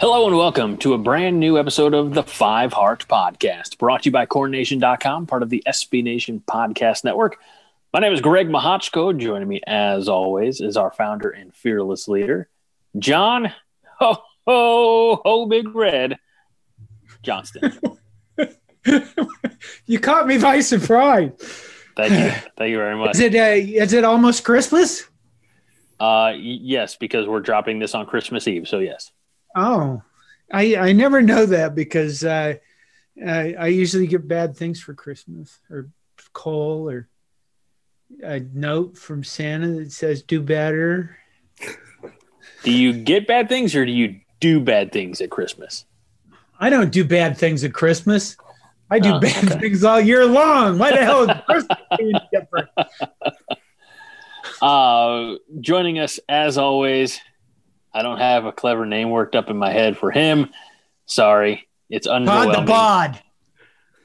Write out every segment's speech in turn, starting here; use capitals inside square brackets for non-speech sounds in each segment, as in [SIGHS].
Hello and welcome to a brand new episode of the Five Heart Podcast, brought to you by CornNation.com, part of the SB Nation Podcast Network. My name is Greg Mahochko. Joining me, as always, is our founder and fearless leader, John Ho Ho Ho Big Red Johnston. [LAUGHS] you caught me by surprise. Thank you. Thank you very much. Is it uh, is it almost Christmas? Uh, yes, because we're dropping this on Christmas Eve. So yes. Oh, I I never know that because uh, I, I usually get bad things for Christmas or coal or a note from Santa that says "do better." Do you get bad things or do you do bad things at Christmas? I don't do bad things at Christmas. I do Oh, bad okay. things all year long. Why the hell is [LAUGHS] Christmas different? Uh, joining us as always, I don't have a clever name worked up in my head for him. Sorry, it's Todd the. Bod.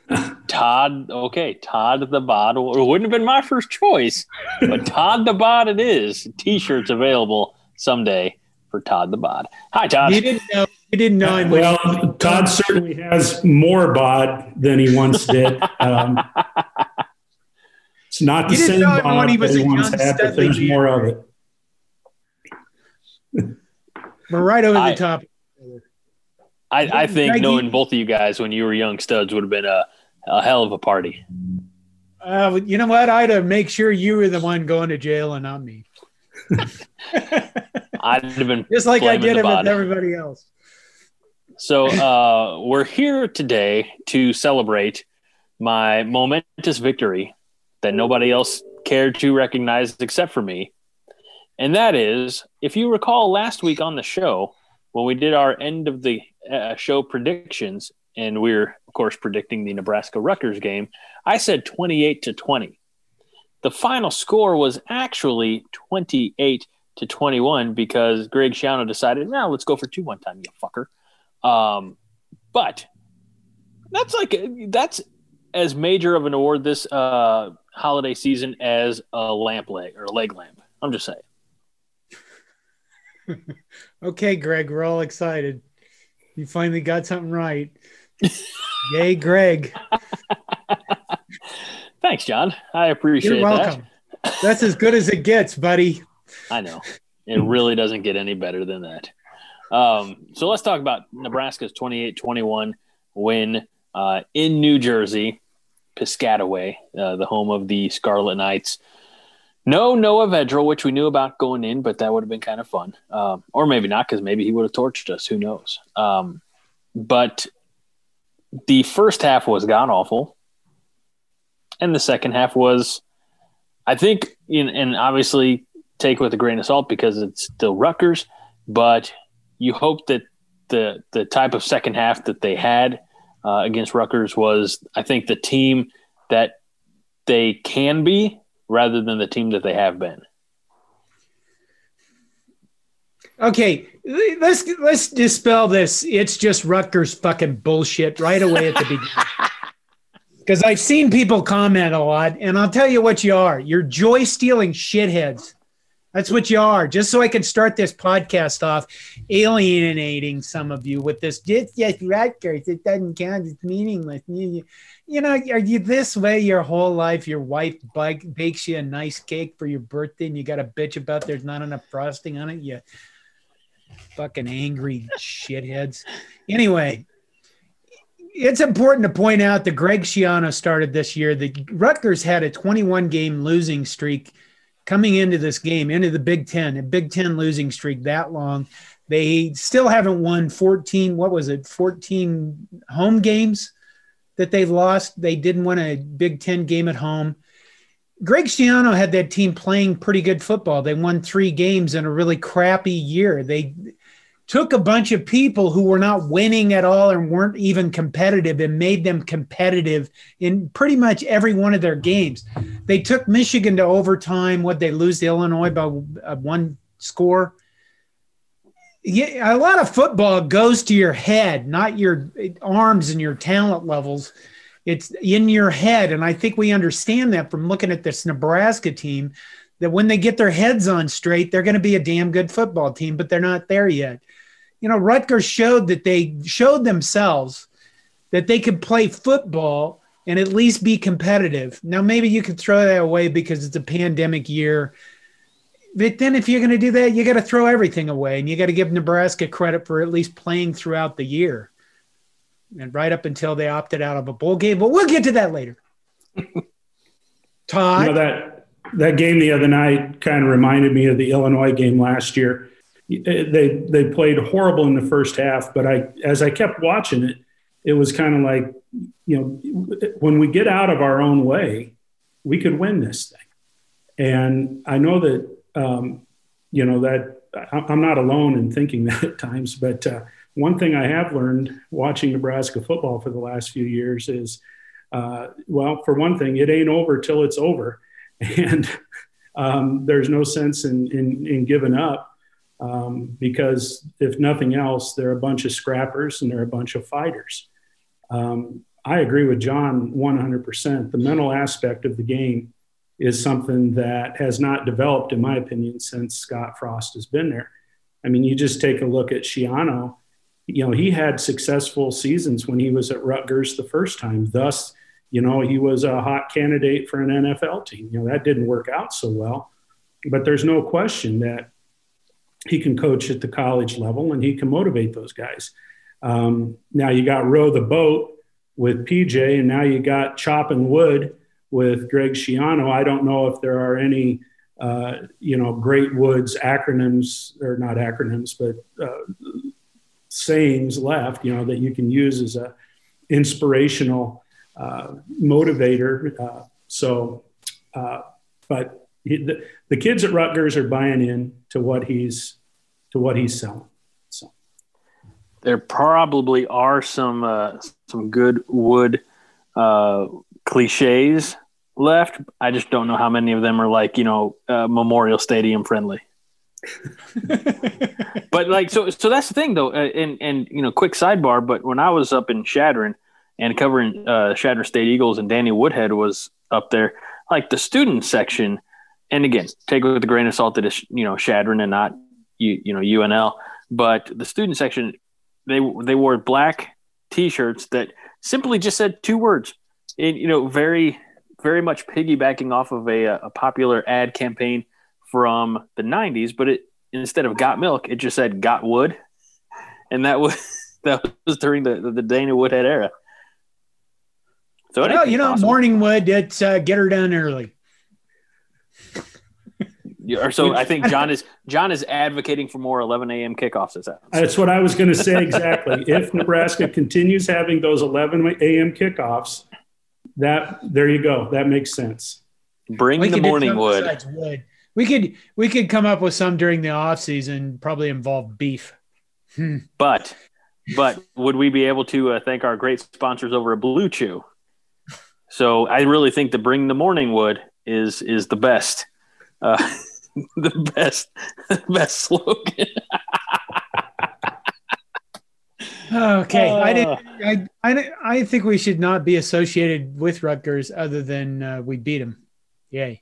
[LAUGHS] Todd, okay, Todd the Bod. It wouldn't have been my first choice, but [LAUGHS] Todd the Bod it is. T-shirts available someday for Todd the Bod. Hi, Todd. You didn't know. You didn't know him. Well, Todd certainly has more bod than he once did. Um, it's not the You same know him when bod he was that he once young had, but there's more of it. [LAUGHS] We're right over I- the top. I, I think knowing both of you guys when you were young studs would have been a, a hell of a party. Uh, you know what? I'd have make sure you were the one going to jail and not me. [LAUGHS] I'd have been Just like I did it with everybody else. So uh, we're here today to celebrate my momentous victory that nobody else cared to recognize except for me. And that is, if you recall last week on the show, when we did our end of the uh, show predictions, and we are of course, predicting the Nebraska Rutgers game, I said 28 to 20. The final score was actually 28 to 21 because Greg Schiano decided, now let's go for two one time, you fucker. Um, but that's like that's as major of an award this uh, holiday season as a lamp leg or a leg lamp. I'm just saying. [LAUGHS] Okay, Greg, we're all excited. You finally got something right. [LAUGHS] Yay, Greg. [LAUGHS] Thanks, John. I appreciate that. You're welcome. That's as good as it gets, buddy. I know it really doesn't get any better than that. Um, so let's talk about Nebraska's 28-21 win uh, in New Jersey, Piscataway, uh, the home of the Scarlet Knights. No Noah Vedral, which we knew about going in, but that would have been kind of fun. Um, or maybe not, because maybe he would have torched us. Who knows? Um, but the first half was god awful. And the second half was, I think, in, and obviously take with a grain of salt because it's still Rutgers, but you hope that the the type of second half that they had uh, against Rutgers was, I think, the team that they can be rather than the team that they have been. Okay, let's let's dispel this. It's just Rutgers fucking bullshit right away at the beginning. [LAUGHS] Because I've seen people comment a lot, and I'll tell you what you are. You're joy stealing shitheads. That's what you are. Just so I can start this podcast off, alienating some of you with this. Just Rutgers. It doesn't count. It's meaningless. You, you- you know, are you this way your whole life? Your wife bike, bakes you a nice cake for your birthday, and you got a bitch about there's not enough frosting on it. You fucking angry shitheads. Anyway, it's important to point out that Greg Schiano started this year. The Rutgers had a 21 game losing streak coming into this game, into the Big Ten, a Big Ten losing streak that long. They still haven't won 14, what was it, 14 home games that they've lost. They didn't win a Big Ten game at home. Greg Schiano had that team playing pretty good football. They won three games in a really crappy year. They took a bunch of people who were not winning at all and weren't even competitive and made them competitive in pretty much every one of their games. They took Michigan to overtime. What they lose to Illinois by uh, one score. Yeah, a lot of football goes to your head, not your arms and your talent levels. It's in your head. And I think we understand that from looking at this Nebraska team that when they get their heads on straight, they're going to be a damn good football team, but they're not there yet. You know, Rutgers showed that they showed themselves that they could play football and at least be competitive. Now, maybe you could throw that away because it's a pandemic year. But then, if you're going to do that, you got to throw everything away and you got to give Nebraska credit for at least playing throughout the year and right up until they opted out of a bowl game. But we'll get to that later. Todd. [LAUGHS] You know, that that game the other night kind of reminded me of the Illinois game last year. They they played horrible in the first half, but I as I kept watching it, it was kind of like you know when we get out of our own way, we could win this thing. And I know that um, you know that I'm not alone in thinking [LAUGHS] that at times, but uh, one thing I have learned watching Nebraska football for the last few years is, uh, well, for one thing, it ain't over till it's over, [LAUGHS] and um, there's no sense in, in, in giving up um, because if nothing else, they're a bunch of scrappers and they're a bunch of fighters. Um, I agree with John 100%. The mental aspect of the game is something that has not developed, in my opinion, since Scott Frost has been there. I mean, you just take a look at Schiano you know, he had successful seasons when he was at Rutgers the first time. Thus, you know, he was a hot candidate for an NFL team. You know, that didn't work out so well. But there's no question that he can coach at the college level and he can motivate those guys. Um, now you got row the boat with PJ, and now you got chopping wood with Greg Schiano. I don't know if there are any, uh, you know, Great Woods acronyms or not acronyms, but uh, sayings left, you know, that you can use as a inspirational uh, motivator. Uh, so, uh, but the, the kids at Rutgers are buying in to what he's to what he's selling. So there probably are some uh, some good wood uh, cliches left. I just don't know how many of them are like you know uh, Memorial Stadium friendly. [LAUGHS] but like so so that's the thing though uh, and and you know quick sidebar but when i was up in Chadron and covering uh state eagles and danny woodhead was up there like the student section and again take it with a grain of salt that it's you know Chadron and not you you know unl but the student section they they wore black t-shirts that simply just said two words and you know very very much piggybacking off of a, a popular ad campaign from the 90s, but it instead of got milk, it just said got wood. And that was [LAUGHS] that was during the, the, Danny Woodhead era. So well, you know, possible. morning wood, it's uh, get her done early. Or so I think John [LAUGHS] is John is advocating for more 11 a.m. kickoffs. Is that? That's what I was going to say exactly. if Nebraska continues having those 11 a.m. kickoffs, that there you go. That makes sense. Bring we the morning wood. wood. We could we could come up with some during the off season, probably involve beef. Hmm. But but would we be able to uh, thank our great sponsors over at Blue Chew? So I really think the bring the morning wood is is the best, uh, [LAUGHS] [LAUGHS] the best [LAUGHS] best slogan. okay, uh, I didn't. I, I I think we should not be associated with Rutgers other than uh, we beat them. Yay.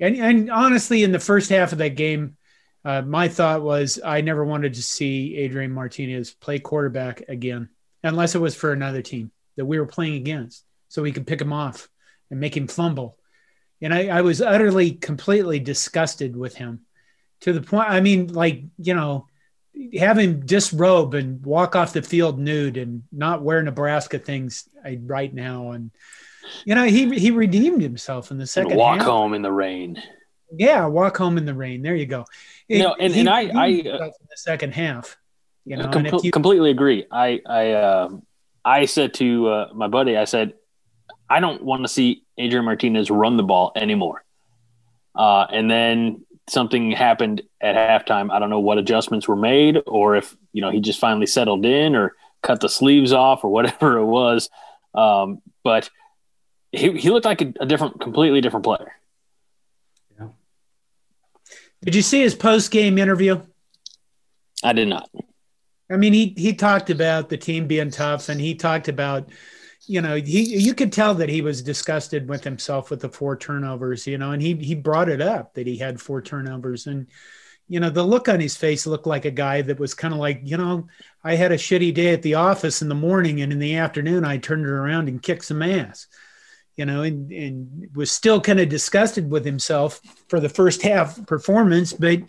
And, and honestly, in the first half of that game, uh, my thought was I never wanted to see Adrian Martinez play quarterback again, unless it was for another team that we were playing against, so we could pick him off and make him fumble. And I, I was utterly, completely disgusted with him to the point. I mean, like you know, have him disrobe and walk off the field nude and not wear Nebraska things right now and you know, he he redeemed himself in the second. walk half. home in the rain. Yeah, walk home in the rain. There you go. It, no, and, and I I uh, the second half. You know, com- you, completely agree. I I uh, I said to uh, my buddy, I said, I don't want to see Adrian Martinez run the ball anymore. Uh, and then something happened at halftime. I don't know what adjustments were made, or if you know he just finally settled in, or cut the sleeves off, or [LAUGHS] whatever it was. Um, but he he looked like a, a different, completely different player. Yeah. Did you see his post game interview? I did not. I mean, he he talked about the team being tough, and he talked about, you know, he you could tell that he was disgusted with himself with the four turnovers, you know, and he he brought it up that he had four turnovers, and you know, the look on his face looked like a guy that was kind of like, you know, I had a shitty day at the office in the morning, and in the afternoon I turned it around and kicked some ass, you know, and and was still kind of disgusted with himself for the first half performance, but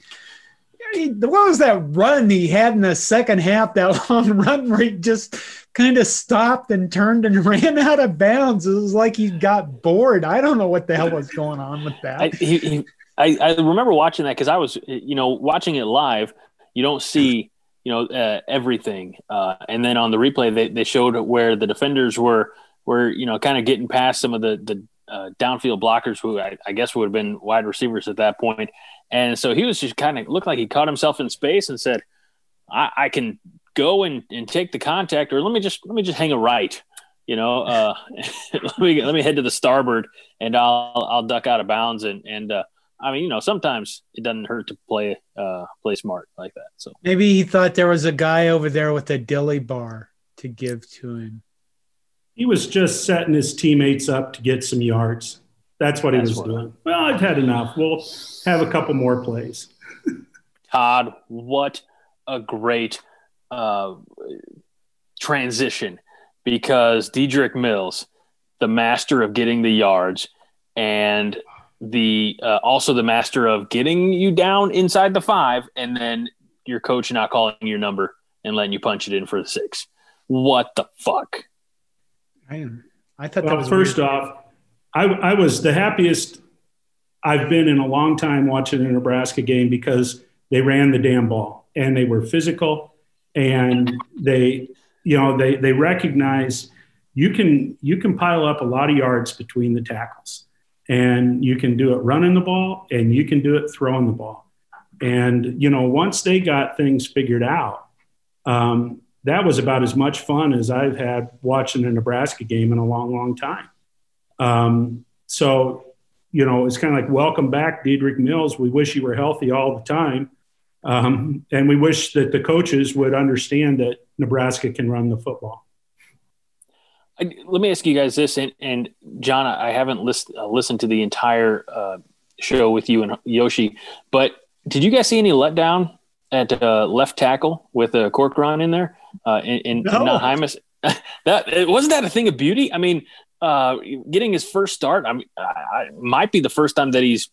what was that run he had in the second half? That [LAUGHS] long run where he just kind of stopped and turned and [LAUGHS] ran out of bounds. It was like he got bored. I don't know what the hell was going on with that. I, he, he, I, I remember watching that because I was, you know, watching it live. You don't see, you know, uh, everything. Uh, and then on the replay, they, they showed where the defenders were, were you know, kind of getting past some of the the uh, downfield blockers who I, I guess would have been wide receivers at that point and so he was just kind of looked like he caught himself in space and said, I, I can go and, and take the contact, or let me just let me just hang a right. You know, uh, [LAUGHS] let me let me head to the starboard and I'll I'll duck out of bounds and and uh, I mean, you know, sometimes it doesn't hurt to play uh, play smart like that. So maybe he thought there was a guy over there with a dilly bar to give to him. He was just setting his teammates up to get some yards. That's what That's he was what doing. Well, I've had enough. We'll have a couple more plays. [LAUGHS] Todd, what a great uh, transition because Dedrick Mills, the master of getting the yards, and the uh, also the master of getting you down inside the five, and then your coach not calling your number and letting you punch it in for the six. What the fuck? I, I thought well, that was first weird. off. I, I was the happiest I've been in a long time watching a Nebraska game because they ran the damn ball and they were physical and they, you know, they they recognize you can you can pile up a lot of yards between the tackles and you can do it running the ball and you can do it throwing the ball. And you know, once they got things figured out, um, that was about as much fun as I've had watching a Nebraska game in a long, long time. Um, so, you know, it's kind of like, welcome back, Dedrick Mills. We wish you were healthy all the time. Um, and we wish that the coaches would understand that Nebraska can run the football. Let me ask you guys this, and, and John, I haven't list, uh, listened to the entire uh, show with you and Yoshi, but did you guys see any letdown at uh, left tackle with a Corcoran in there uh, in, in, no. in [LAUGHS] that wasn't that a thing of beauty. I mean, uh, getting his first start. I mean, I, I, might be the first time that he's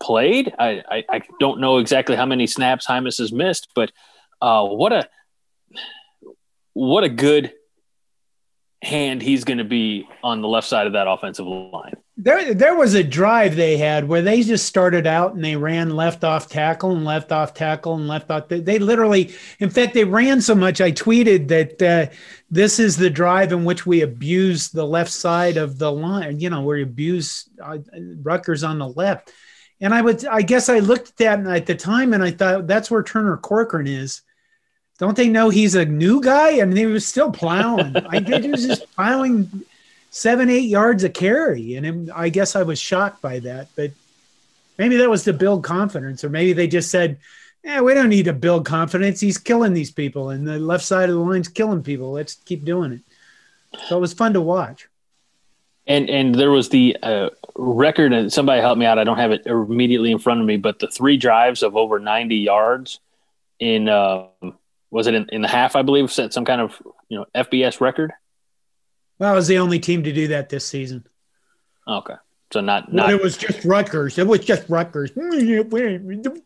played. I, I, I don't know exactly how many snaps Jaimes has missed, but uh, what a what a good hand he's going to be on the left side of that offensive line. There, there was a drive they had where they just started out and they ran left off tackle and left off tackle and left off. They, they literally, in fact, they ran so much. I tweeted that uh, this is the drive in which we abuse the left side of the line. You know, where we abuse uh, Rutgers on the left. And I would, I guess, I looked at that at the time and I thought that's where Turner Corcoran is don't they know he's a new guy? I mean, he was still plowing. I think he was just plowing seven, eight yards a carry. And I guess I was shocked by that. But maybe that was to build confidence, or maybe they just said, yeah, we don't need to build confidence. He's killing these people, and the left side of the line's killing people. Let's keep doing it. So it was fun to watch. And and there was the uh, record, and somebody helped me out. I don't have it immediately in front of me, but the three drives of over ninety yards in um, was it in, in the half, I believe, set some kind of you know FBS record. Well, I was the only team to do that this season. Okay. So not, not well, it was just Rutgers. It was just Rutgers.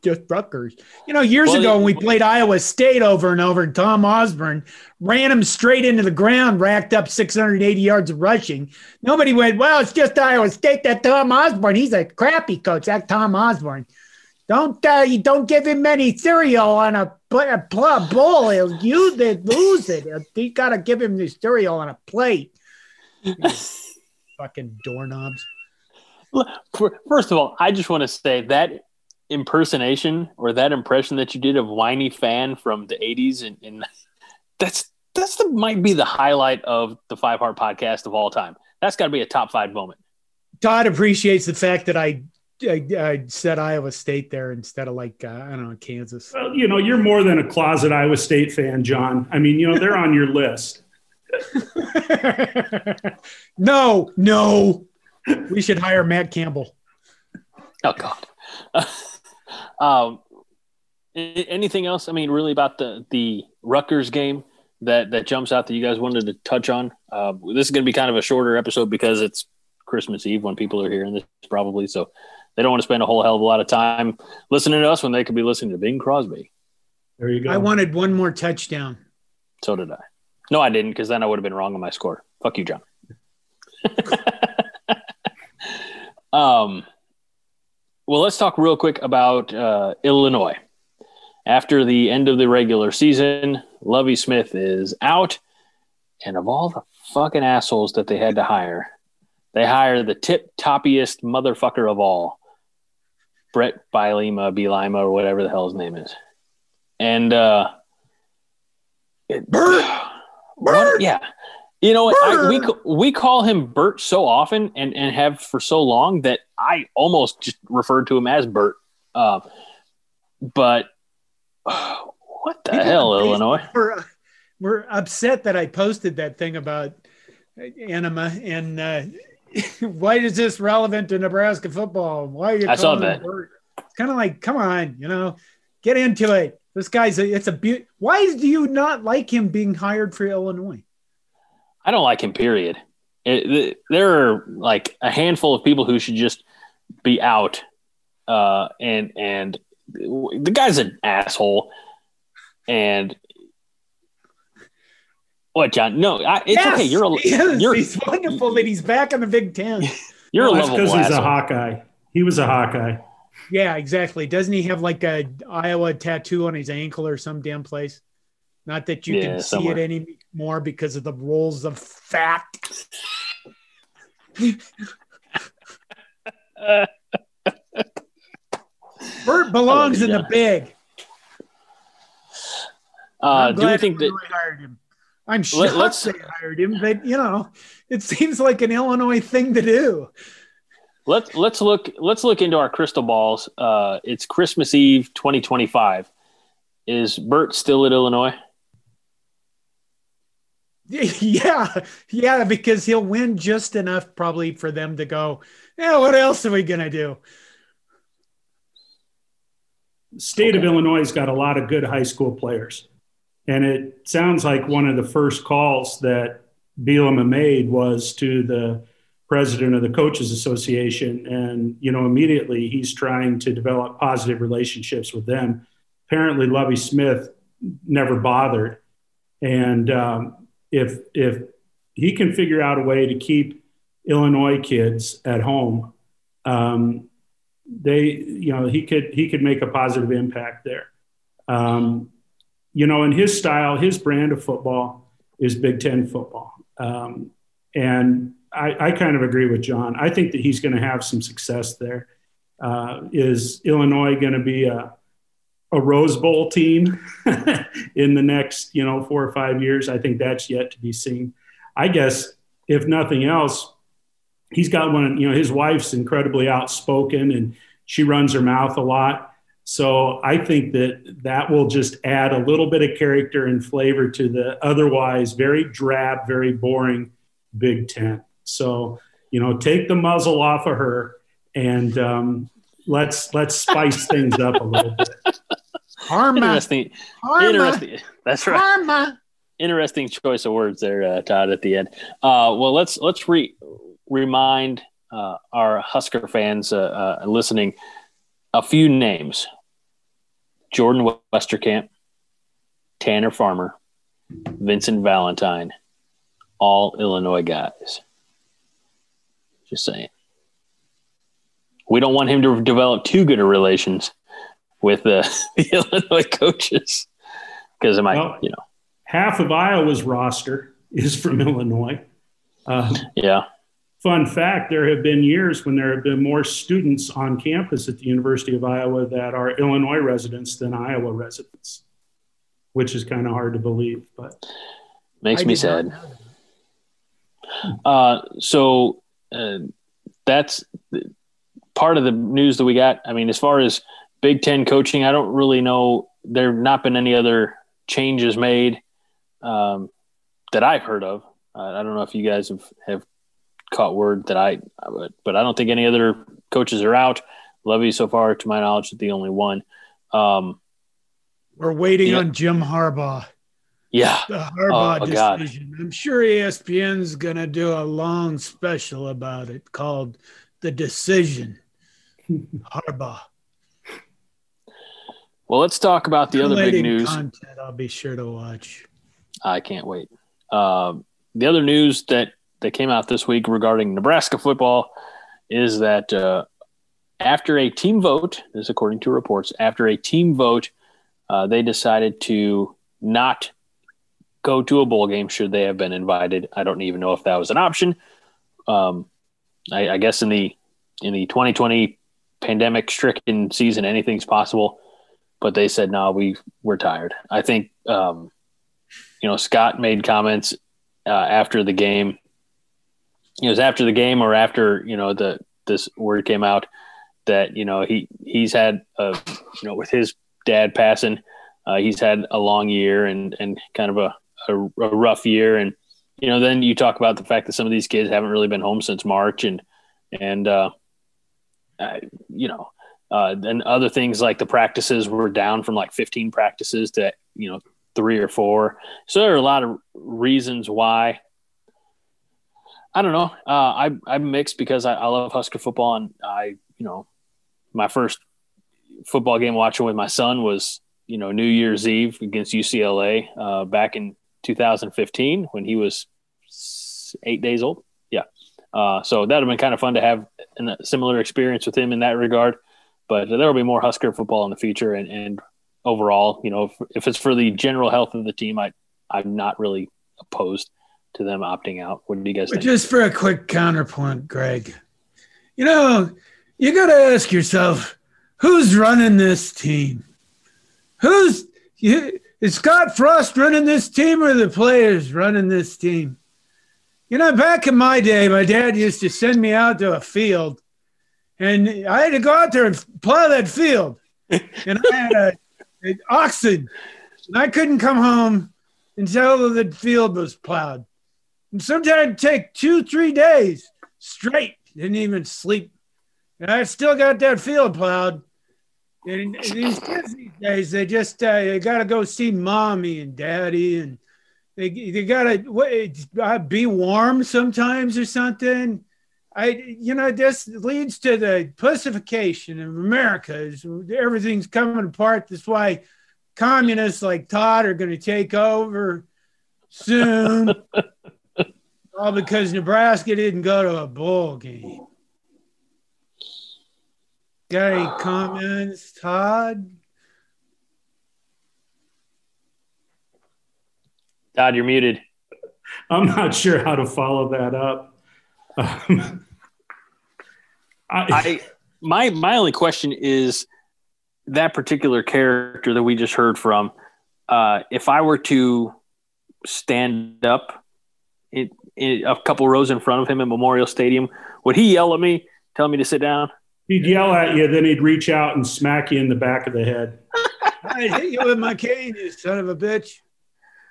Just Rutgers. You know, years well, ago when we played Iowa State over and over, and Tom Osborne ran him straight into the ground, racked up 680 yards of rushing. Nobody went, "Well, it's just Iowa State." That Tom Osborne, he's a crappy coach. That Tom Osborne. Don't uh, you don't give him any cereal on a, a, a bowl. He'll use it, lose it. You got to give him the cereal on a plate. [LAUGHS] fucking doorknobs. First of all, I just want to say that impersonation or that impression that you did of whiny fan from the 80s and, and that's that's the might be the highlight of the five heart podcast of all time that's got to be a top five moment Todd appreciates the fact that I, I, I said Iowa State there instead of like uh, I don't know Kansas. Well, you know, you're more than a closet Iowa State fan, John. I mean, you know, they're on your list. [LAUGHS] no, no, we should hire Matt Campbell. oh god [LAUGHS] um anything else i mean really about the the Rutgers game that that jumps out that you guys wanted to touch on uh, this is going to be kind of a shorter episode because it's christmas eve when people are hearing this probably so they don't want to spend a whole hell of a lot of time listening to us when they could be listening to bing crosby There you go. I wanted one more touchdown. so did i no i didn't because then i would have been wrong on my score. Fuck you john. [LAUGHS] Um well let's talk real quick about uh, illinois. After the end of the regular season lovie smith is out and of all the fucking assholes that they had to hire they hired the tip toppiest motherfucker of all bret Bielema, Bielema, or whatever the hell his name is. And uh it, [SIGHS] [LAUGHS] What- yeah you know I, we we call him Bert so often and and have for so long that I almost just referred to him as Bert. Uh, but [SIGHS] what the hell, Illinois? We're, we're upset that I posted that thing about Anima and uh, [LAUGHS] why is this relevant to Nebraska football? Why are you I saw calling him that. Bert? It's kind of like, come on, you know, get into it. This guy's a, it's a beaut. Why do you not like him being hired for Illinois? I don't like him. Period. It, th- there are like a handful of people who should just be out, uh, and and the guy's an asshole. And what, John? No, I, it's okay. You're a he is. you're he's wonderful that he's back in the Big Ten. [LAUGHS] you're Well, a that's lovable because he's a. Hawkeye. He was a Hawkeye. Yeah, exactly. Doesn't he have like a Iowa tattoo on his ankle or some damn place? Not that you Yeah, can see somewhere. it anymore because of the rolls of fat. [LAUGHS] Bert belongs in the big. Uh, I'm do glad think that? Illinois hired him. I'm Let- shocked let's- they hired him, but you know, it seems like an Illinois thing to do. Let's let's look let's look into our crystal balls. Uh, it's Christmas Eve, 2025. Is Bert still at Illinois? [LAUGHS] Yeah, yeah, because he'll win just enough probably for them to go. Yeah, what else are we gonna do? The state of Illinois has got a lot of good high school players. And it sounds like one of the first calls that Bielema made was to the president of the Coaches Association. And, you know, immediately he's trying to develop positive relationships with them. Apparently, Lovie Smith never bothered. And um, if, if he can figure out a way to keep Illinois kids at home, um, they you know he could he could make a positive impact there um, you know in his style his brand of football is big ten football um, and I, I kind of agree with john. I think that he's going to have some success there. Uh, is illinois going to be a, a rose bowl team [LAUGHS] in the next you know four or five years? I think that's yet to be seen. I guess if nothing else he's got one you know his wife's incredibly outspoken and she runs her mouth a lot. So i think that that will just add a little bit of character and flavor to the otherwise very drab very boring big ten so you know take the muzzle off of her and um, let's let's spice things up a little bit Karma, Interesting. karma, Interesting. That's right. karma. Interesting choice of words there, uh, Todd. At the end. Uh, well, let's let's re- remind uh, our Husker fans uh, uh, listening a few names: Jordan Westerkamp, Tanner Farmer, Vincent Valentine, all Illinois guys. Just saying. We don't want him to develop too good of relations with uh, [LAUGHS] the Illinois coaches because it might, Well- you know, half of iowa's roster is from illinois um, yeah. fun fact there have been years when there have been more students on campus at the University of Iowa that are Illinois residents than Iowa residents, which is kind of hard to believe, but Makes I me sad. Uh, so uh, that's part of the news that we got. I mean, as far as Big Ten coaching, I don't really know. There have not been any other changes made um, that I've heard of. Uh, I don't know if you guys have, have caught word that I, but, but I don't think any other coaches are out. Levy, so far, to my knowledge, is the only one. Um, We're waiting Yeah. on Jim Harbaugh. Yeah, The Harbaugh Oh, God. decision. I'm sure ESPN's going to do a long special about it called The Decision. [LAUGHS] Harbaugh. Well, let's talk about the other big news. Content I'll be sure to watch. I can't wait. Um, the other news that that came out this week regarding Nebraska football is that uh, after a team vote, this is according to reports, after a team vote, uh, they decided to not go to a bowl game should they have been invited. I don't even know if that was an option. Um, I, I guess in the in the 2020 pandemic stricken season, anything's possible. But they said no, we we're tired. I think um, you know Scott made comments uh, after the game. It was after the game or after you know the this word came out that you know he he's had a you know with his dad passing, uh, he's had a long year and and kind of a, a a rough year and you know then you talk about the fact that some of these kids haven't really been home since March and and uh, I, you know uh, and other things like the practices were down from like 15 practices to you know three or four. So there are a lot of reasons why. I don't know. Uh, I I'm mixed because I, I love Husker football and I you know my first football game watching with my son was you know New Year's Eve against UCLA uh, back in 2015 when he was eight days old. Yeah. Uh, so that would have been kind of fun to have a similar experience with him in that regard. But there will be more Husker football in the future, and, and overall, you know, if, if it's for the general health of the team, I I'm not really opposed to them opting out. What do you guys But think? just for a quick counterpoint, Greg, you know, you got to ask yourself who's running this team? Who's you, is Scott Frost running this team or the players running this team? You know, back in my day, my dad used to send me out to a field and I had to go out there and plow that field. [LAUGHS] and I had a, an oxen and I couldn't come home until the field was plowed. And sometimes it'd take two, three days straight. Didn't even sleep. And I still got that field plowed. And these kids these days, they just uh, they got to go see mommy and daddy, and they they got to uh, be warm sometimes or something. I you know this leads to the pussification of America. Is everything's coming apart. That's why communists like Todd are going to take over soon. [LAUGHS] All because Nebraska didn't go to a bowl game. Got any comments, Todd? Todd, you're muted. I'm not sure how to follow that up. Um, I, I my my only question is that particular character that we just heard from. Uh, if I were to stand up in, in a couple rows in front of him at Memorial Stadium, would he yell at me, tell me to sit down? He'd yell at you, then he'd reach out and smack you in the back of the head. I'd hit you with my cane, you son of a bitch.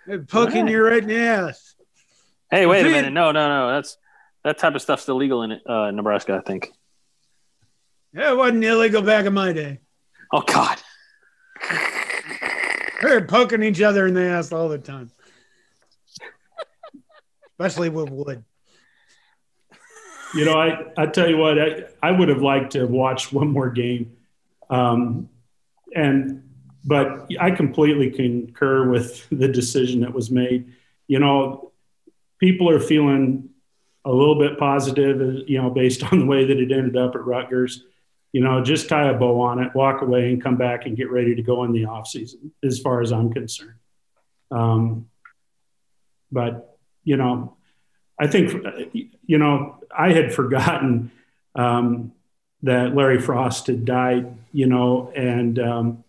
I'd poking Right. you right in the ass. Hey, wait a minute! No, no, no. That's that type of stuff's illegal in uh, Nebraska, I think. That wasn't illegal back in my day. Oh God. We were poking each other in the ass all the time. Especially with wood. You know, I, I tell you what, I, I would have liked to have watched one more game. Um, and, but I completely concur with [LAUGHS] the decision that was made. You know, people are feeling a little bit positive, you know, based on the way that it ended up at Rutgers. You know, just tie a bow on it, walk away, and come back and get ready to go in the off season, as far as I'm concerned. Um, but you know, I think, you know, I had forgotten um, that Larry Frost had died, you know, and um,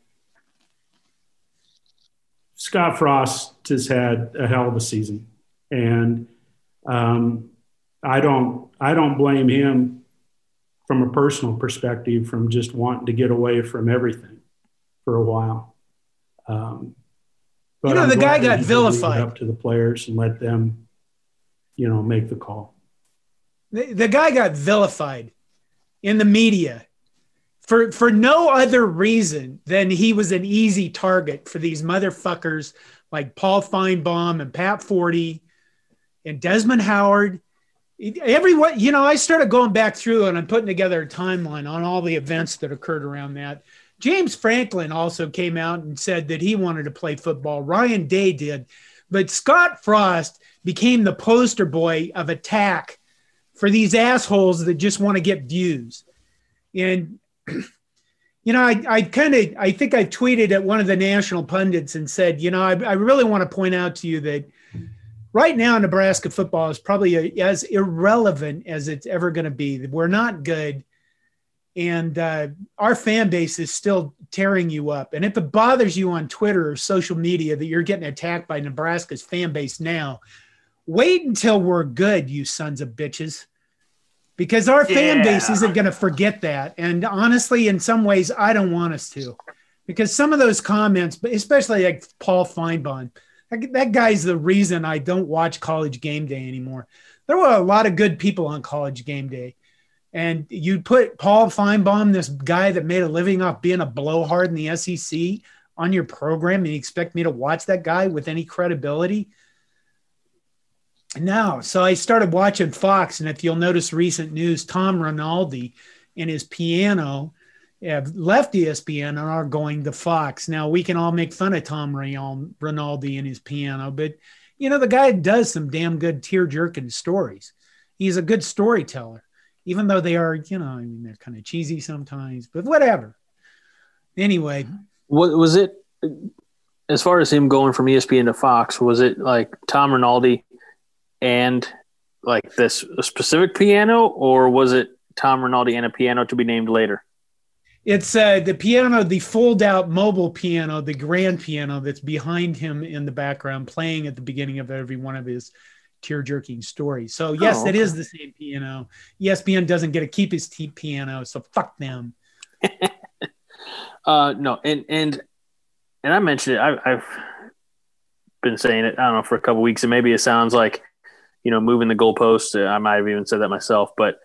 Scott Frost has had a hell of a season, and um, I don't I don't blame him from a personal perspective from just wanting to get away from everything for a while. Um, but you know, I'm the guy got vilified up to the players and let them, you know, make the call. The, the guy got vilified in the media for for no other reason than he was an easy target for these motherfuckers like Paul Finebaum and Pat Forde and Desmond Howard. Everyone, you know, I started going back through and I'm putting together a timeline on all the events that occurred around that. James Franklin also came out and said that he wanted to play football. Ryan Day did. But Scott Frost became the poster boy of attack for these assholes that just want to get views. And [CLEARS THROAT] you know, I, I kind of I think I tweeted at one of the national pundits and said, you know, I, I really want to point out to you that right now Nebraska football is probably a, as irrelevant as it's ever going to be. We're not good, and uh, our fan base is still tearing you up. And if it bothers you on Twitter or social media that you're getting attacked by Nebraska's fan base now, wait until we're good, you sons of bitches because our fan base isn't going to forget that. And honestly, in some ways, I don't want us to, because some of those comments, especially like Paul Finebaum, that guy's the reason I don't watch College Game Day anymore. There were a lot of good people on College Game Day. And you'd put Paul Finebaum, this guy that made a living off being a blowhard in the SEC, on your program, and you expect me to watch that guy with any credibility? No. So I started watching Fox, and if you'll notice recent news, Tom Rinaldi and his piano have left ESPN and are going to Fox. Now we can all make fun of Tom Rinaldi and his piano, but you know the guy does some damn good tear jerking stories. He's a good storyteller, even though they are, you know, I mean they're kind of cheesy sometimes, but whatever. Anyway, what was it? As far as him going from ESPN to Fox, was it like Tom Rinaldi and like this specific piano, or was it Tom Rinaldi and a piano to be named later? It's uh, the piano, the fold out mobile piano, the grand piano that's behind him in the background, playing at the beginning of every one of his tear jerking stories. So, yes, oh, okay. it is the same piano. ESPN doesn't get to keep his t- piano, so fuck them. [LAUGHS] uh, no, and, and, and I mentioned it, I, I've been saying it, I don't know, for a couple weeks, and maybe it sounds like you know, moving the goalposts. I might have even said that myself, but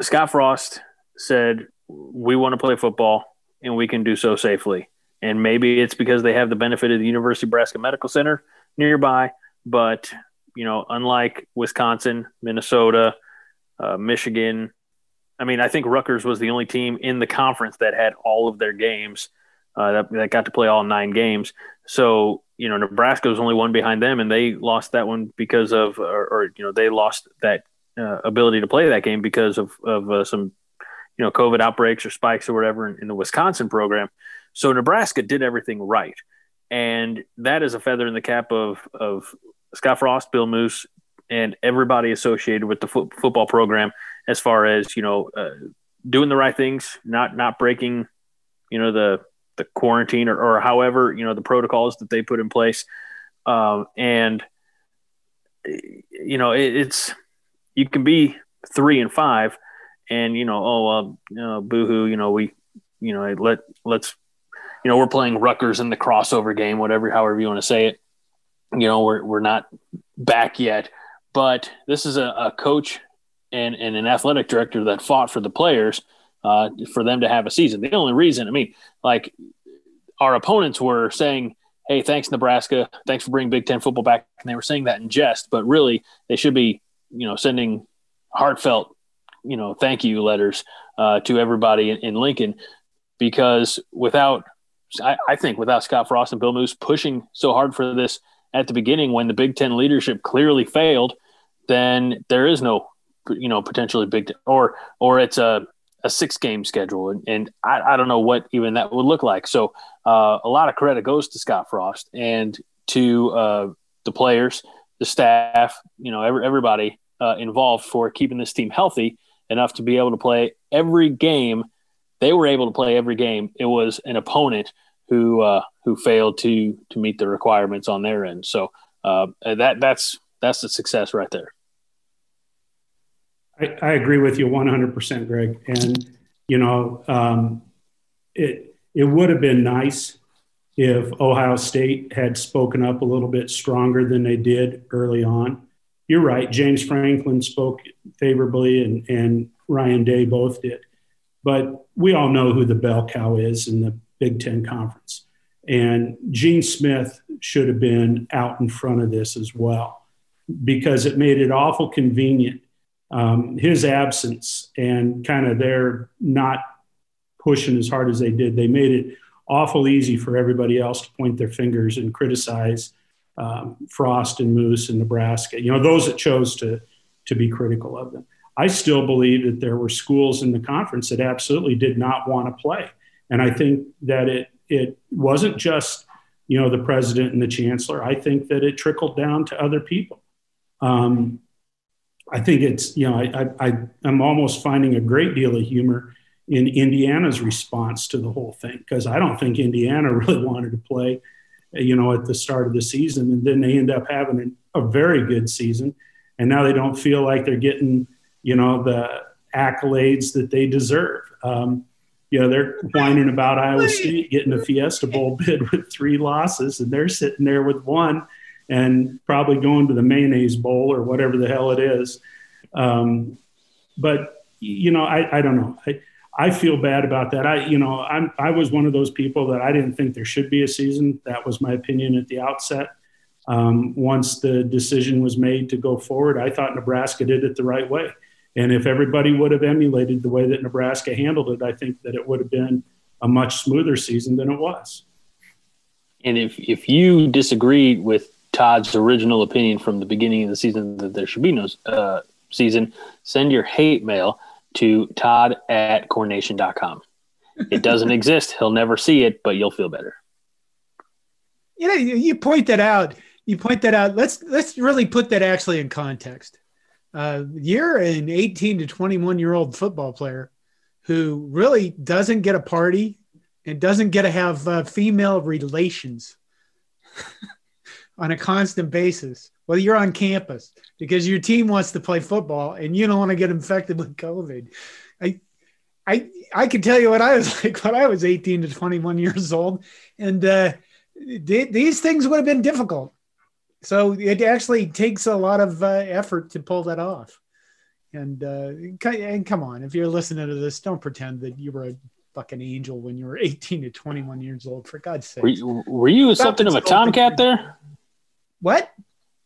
Scott Frost said, we want to play football and we can do so safely. And maybe it's because they have the benefit of the University of Nebraska Medical Center nearby. But, you know, unlike Wisconsin, Minnesota, uh, Michigan, I mean, I think Rutgers was the only team in the conference that had all of their games uh, that, that got to play all nine games. So you know Nebraska was only one behind them, and they lost that one because of, or, or you know, they lost that uh, ability to play that game because of of uh, some, you know, COVID outbreaks or spikes or whatever in, in, the Wisconsin program. So Nebraska did everything right, and that is a feather in the cap of of Scott Frost, Bill Moos, and everybody associated with the fo- football program as far as you know, uh, doing the right things, not not breaking, you know, the the quarantine or, or however you know the protocols that they put in place. Um, and you know it, it's you can be three and five and you know oh uh, you know, boohoo you know we you know let let's you know we're playing Rutgers in the crossover game whatever however you want to say it. You know we're we're not back yet but this is a, a coach and, and an athletic director that fought for the players uh, for them to have a season. The only reason, I mean, like our opponents were saying, "Hey, thanks Nebraska, thanks for bringing Big Ten football back," and they were saying that in jest, but really they should be, you know, sending heartfelt, you know, thank you letters uh, to everybody in, in, Lincoln because without, I, I think, without Scott Frost and Bill Moos pushing so hard for this at the beginning when the Big Ten leadership clearly failed, then there is no, you know, potentially Big Ten, or or it's a a six game schedule. And, and I, I, don't know what even that would look like. So uh, a lot of credit goes to Scott Frost and to uh, the players, the staff, you know, every, everybody uh, involved for keeping this team healthy enough to be able to play every game. They were able to play every game. It was an opponent who uh, who failed to to meet the requirements on their end. So uh, that that's that's the success right there. I, I agree with you 100%, Greg. And you know, um, it it would have been nice if Ohio State had spoken up a little bit stronger than they did early on. You're right. James Franklin spoke favorably, and, and Ryan Day both did. But we all know who the bell cow is in the Big Ten Conference. And Gene Smith should have been out in front of this as well because it made it awful convenient. Um, his absence and kind of their not pushing as hard as they did, they made it awful easy for everybody else to point their fingers and criticize um, Frost and Moos and Nebraska. You know, those that chose to to be critical of them. I still believe that there were schools in the conference that absolutely did not want to play, and I think that it it wasn't just you know the president and the chancellor. I think that it trickled down to other people. Um, I think it's you know I, I I'm almost finding a great deal of humor in Indiana's response to the whole thing because I don't think Indiana [LAUGHS] really wanted to play, you know, at the start of the season, and then they end up having a very good season, and now they don't feel like they're getting, you know, the accolades that they deserve. Um, you know, they're whining about Iowa State getting a Fiesta Bowl bid with three losses, and they're sitting there with one, and probably going to the Mayonnaise Bowl or whatever the hell it is. Um, but you know, I, I don't know. I, I feel bad about that. I, you know, I'm, I was one of those people that I didn't think there should be a season. That was my opinion at the outset. Um, once the decision was made to go forward, I thought Nebraska did it the right way. And if everybody would have emulated the way that Nebraska handled it, I think that it would have been a much smoother season than it was. And if if you disagree with Todd's original opinion from the beginning of the season that there should be no uh, season, send your hate mail to Todd at cornnation.com. It doesn't [LAUGHS] exist. He'll never see it, but you'll feel better. You know, you, you point that out. You point that out. Let's let's really put that actually in context. Uh, you're an 18 to 21 year old football player who really doesn't get a party and doesn't get to have uh, female relations on a constant basis whether you're on campus because your team wants to play football and you don't want to get infected with COVID. I, I, I can tell you what I was [LAUGHS] like when I was 18 to 21 years old, and uh, th- these things would have been difficult. So it actually takes a lot of uh, effort to pull that off. And uh, and come on, if you're listening to this, don't pretend that you were a fucking angel when you were 18 to 21 years old. For God's sake, were you, were you something of a tomcat there? What?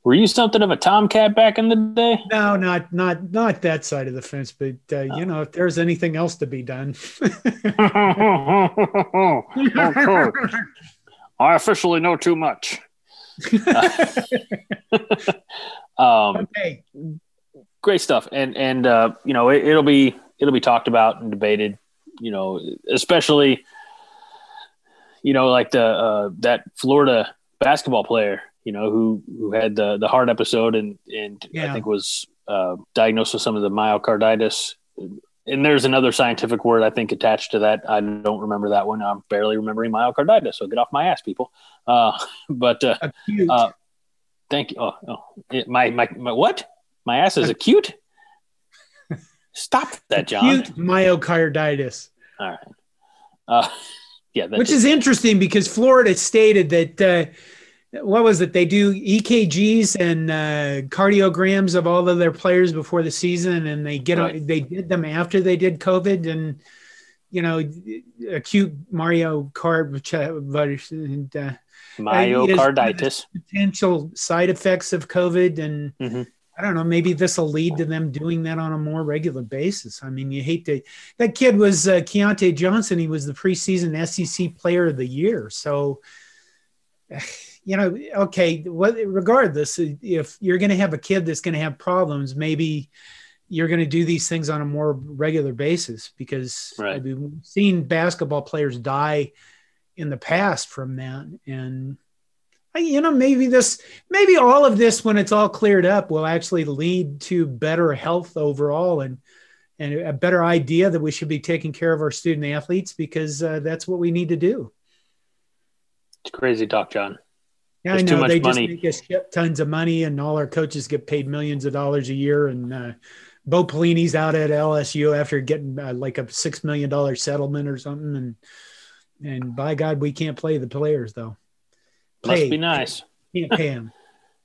Were you something of a tomcat back in the day? No, not not not that side of the fence, but uh, you know, if there's anything else to be done. [LAUGHS] I officially know too much. [LAUGHS] um, okay. Great stuff, and and uh, you know it, it'll be it'll be talked about and debated. You know, especially you know like the uh, that Florida basketball player you know, who who had the the heart episode and and yeah. I think was uh, diagnosed with some of the myocarditis. And there's another scientific word I think attached to that. I don't remember that one. I'm barely remembering myocarditis. So get off my ass, people. Uh, [LAUGHS] but uh, uh, thank you. Oh, oh it, my, my my what? My ass is acute. Stop that, John. Acute myocarditis. All right. Uh, [LAUGHS] yeah, which is interesting because Florida stated that uh, what was it? They do EKGs and uh, cardiograms of all of their players before the season, and they get right. they did them after they did COVID, and you know, acute Mario card and uh, myocarditis potential side effects of COVID, and mm-hmm. I don't know, maybe this will lead to them doing that on a more regular basis. I mean, you hate to. That kid was uh, Keyontae Johnson. He was the preseason SEC Player of the Year, so you know, okay, what, regardless, if you're going to have a kid that's going to have problems, maybe you're going to do these things on a more regular basis because right. we've seen basketball players die in the past from that. And you know, maybe this, maybe all of this, when it's all cleared up, will actually lead to better health overall and and a better idea that we should be taking care of our student athletes because uh, that's what we need to do. It's crazy talk, John. Yeah, There's I know they money. just make us ship tons of money, and all our coaches get paid millions of dollars a year. And uh, Bo Pelini's out at LSU after getting uh, like a six million dollar settlement or something, and and by God, we can't play the players though. Must Pay. be nice. Can't pay them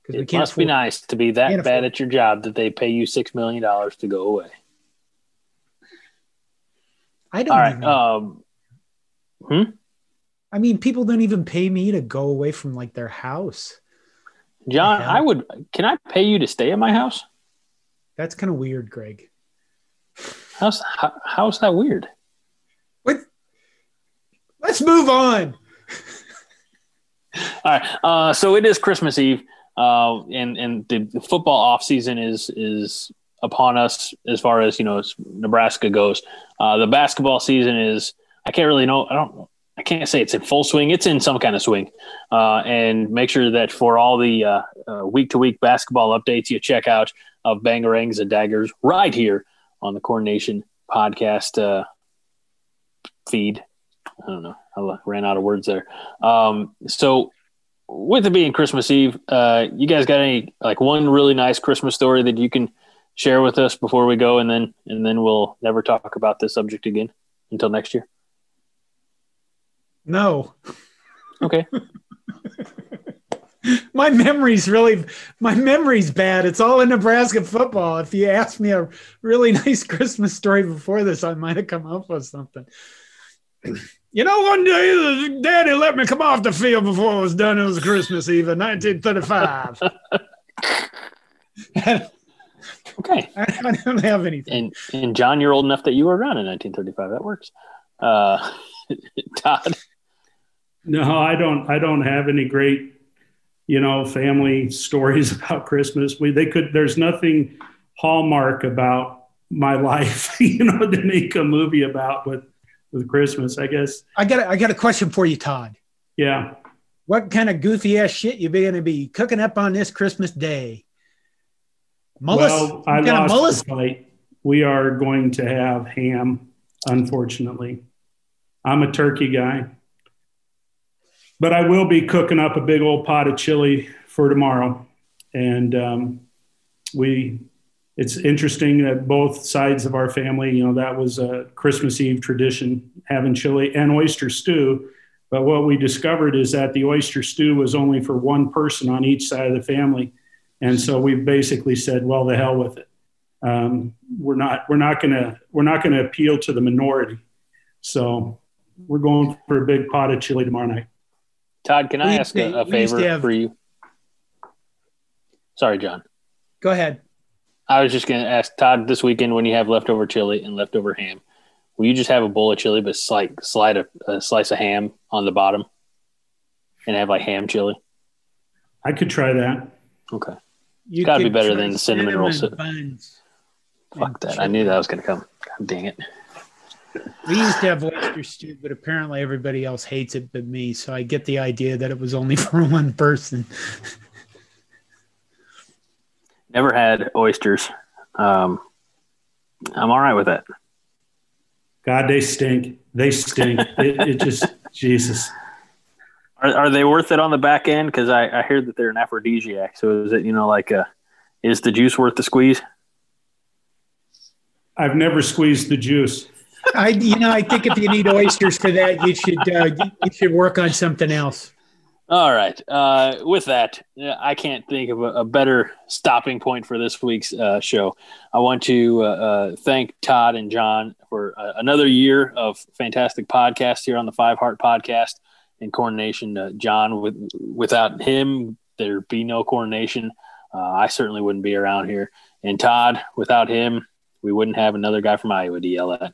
because we It can't. must be nice to be that bad afford- at your job that they pay you six million dollars to go away. I don't. All right. Um, I mean, people don't even pay me to go away from like their house. John, Yeah. I would. Can I pay you to stay at my house? That's kind of weird, Greg. How's how, how's that weird? What? Let's move on. [LAUGHS] All right. Uh, so it is Christmas Eve, uh, and and the, football off season is is upon us as far as you know as Nebraska goes. Uh, the basketball season is. I can't really know. I don't. I can't say it's in full swing. It's in some kind of swing. Uh, and make sure that for all the week to week basketball updates, you check out of Bangerangs and Daggers right here on the Corn Nation Podcast uh, feed. I don't know. I ran out of words there. Um, so, with it being Christmas Eve, uh, you guys got any like one really nice Christmas story that you can share with us before we go, and then and then we'll never talk about this subject again until next year. No, Okay. [LAUGHS] my memory's really my memory's bad. It's all in Nebraska football. If you asked me a really [LAUGHS] nice Christmas story before this, I might have come up with something. [CLEARS THROAT] You know, one day Daddy let me come off the field before it was done. It was Christmas Eve in 1935. [LAUGHS] Okay. I don't have anything. And and John, you're old enough that you were around in 1935. That works. Uh, Todd. No, I don't. I don't have any great, you know, family [LAUGHS] stories about Christmas. We they could. There's nothing hallmark about my life, [LAUGHS] you know, to make a movie about with with Christmas. I guess. I got a, I got a question for you, Todd. Yeah. What kind of goofy ass shit you going to be cooking up on this Christmas day? Mullis? Well, I What kind of lost the fight. We are going to have ham, unfortunately. I'm a turkey guy. But I will be cooking up a big old pot of chili for tomorrow. And um, we, it's interesting that both sides of our family, you know, that was a Christmas Eve tradition, having chili and oyster stew. But what we discovered is that the oyster stew was only for one person on each side of the family. And so we've basically said, well, the hell with it. Um, we're not, we're not to, we're not going to appeal to the minority. So we're going for a big pot of chili tomorrow night. Todd, can I We- ask a, a we used to favor have- for you? Sorry, John. Go ahead. I was just going to ask Todd this weekend when you have leftover chili and leftover ham, will you just have a bowl of chili, but like slide a, a slice of ham on the bottom and have like ham chili? I could try that. Okay. You gotta be better than the cinnamon roll cinnamon si- buns. Fuck that. I knew that was going to come. God dang it. We used to have oyster stew, but apparently everybody else hates it but me. So I get the idea that it was only [LAUGHS] for one person. Never had oysters. Um, I'm all right with it. God, they stink. They stink. it, it just, [LAUGHS] Jesus. Are, are they worth it on the back end? Because I, I hear that they're an aphrodisiac. So is it, you know, like, uh, is the juice worth the squeeze? I've never squeezed the juice. I, you know, I think if you need oysters for that, you should uh, you should work on something else. All right. Uh, with that, I can't think of a, a better stopping point for this week's uh, show. I want to uh, uh, thank Todd and John for uh, another year of fantastic podcast here on the Five Heart Podcast and Corn Nation. Uh, John, with, without him, there'd be no Corn Nation. Uh, I certainly wouldn't be around here. And Todd, without him, we wouldn't have another guy from Iowa to yell at.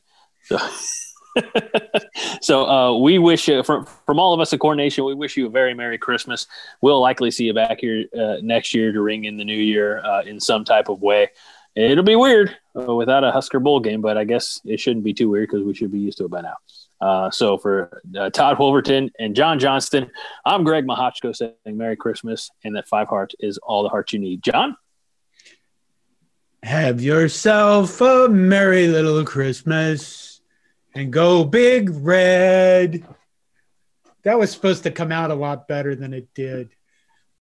[LAUGHS] So. uh, we wish you, from, from all of us at Corn Nation, we wish you a very Merry Christmas. We'll likely see you back here uh, next year to ring in the new year uh, in some type of way. It'll be weird uh, without a Husker Bowl game, but I guess it shouldn't be too weird because we should be used to it by now. Uh, so for uh, Todd Wolverton and John Johnston, I'm Greg Mahochko saying Merry Christmas and that five heart is all the heart you need. John? Have yourself a merry little Christmas and go big red. That was supposed to come out a lot better than it did.